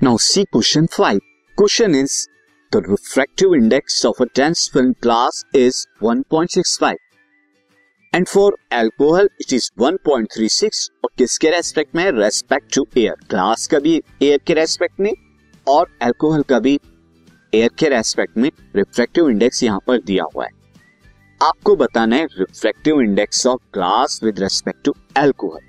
Now see question 5. Question is, the refractive index of a dense film glass is 1.65 and for alcohol, it is 1.36 और किसके respect में? Respect to air glass का भी air के respect में और alcohol का भी एयर के रेस्पेक्ट में रिफ्रैक्टिव इंडेक्स यहाँ पर दिया हुआ है। आपको बताना है refractive index of glass with respect to alcohol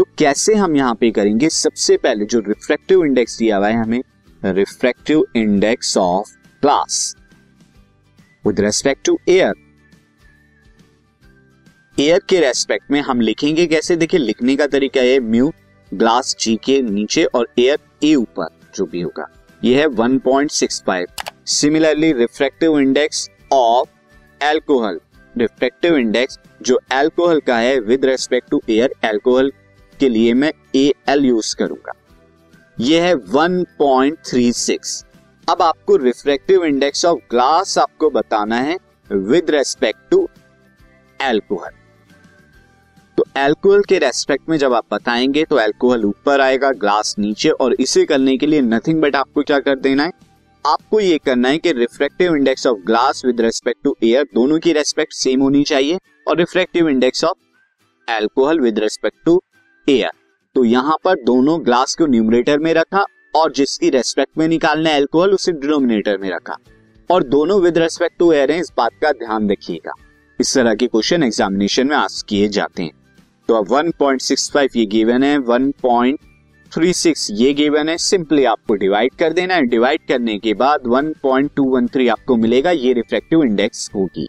तो कैसे हम यहाँ पे करेंगे? सबसे पहले जो रिफ्रैक्टिव इंडेक्स दिया हुआ है हमें refractive index of glass with respect to air air के रेस्पेक्ट में हम लिखेंगे कैसे? देखिए, लिखने का तरीका है म्यू ग्लास जी के नीचे और एयर ए ऊपर, जो भी होगा। यह है 1.65 similarly refractive index of alcohol refractive index जो एल्कोहल का है with respect to air alcohol के लिए मैं ए एल यूज़ करूँगा। यह है 1.36 अब आपको रिफ्रैक्टिव इंडेक्स ऑफ़ ग्लास आपको बताना है विद रेस्पेक्ट टू एल्कोहल तो एल्कोहल के रेस्पेक्ट में जब आप बताएँगे तो एल्कोहल ऊपर आएगा ग्लास नीचे और इसे करने के लिए नथिंग बट आपको क्या कर देना है? आपको ये करना है कि refractive index of glass with respect to air दोनों की रेस्पेक्ट सेम होनी चाहिए और refractive index of alcohol with respect to air तो यहाँ पर दोनों ग्लास को न्यूमरेटर में रखा और जिसकी रेस्पेक्ट में निकालना एल्कोहल उसे डिनोमिनेटर में रखा। और दोनों विद रेस्पेक्ट टू एयर है, इस बात का ध्यान रखिएगा। इस तरह के क्वेश्चन एग्जामिनेशन में आस्क किए जाते हैं। तो अब 1.65 ये गिवन है 1.36 ये गिवन है। सिंपली आपको डिवाइड कर देना है। डिवाइड करने के बाद 1.213 आपको मिलेगा। ये रिफ्लेक्टिव इंडेक्स होगी।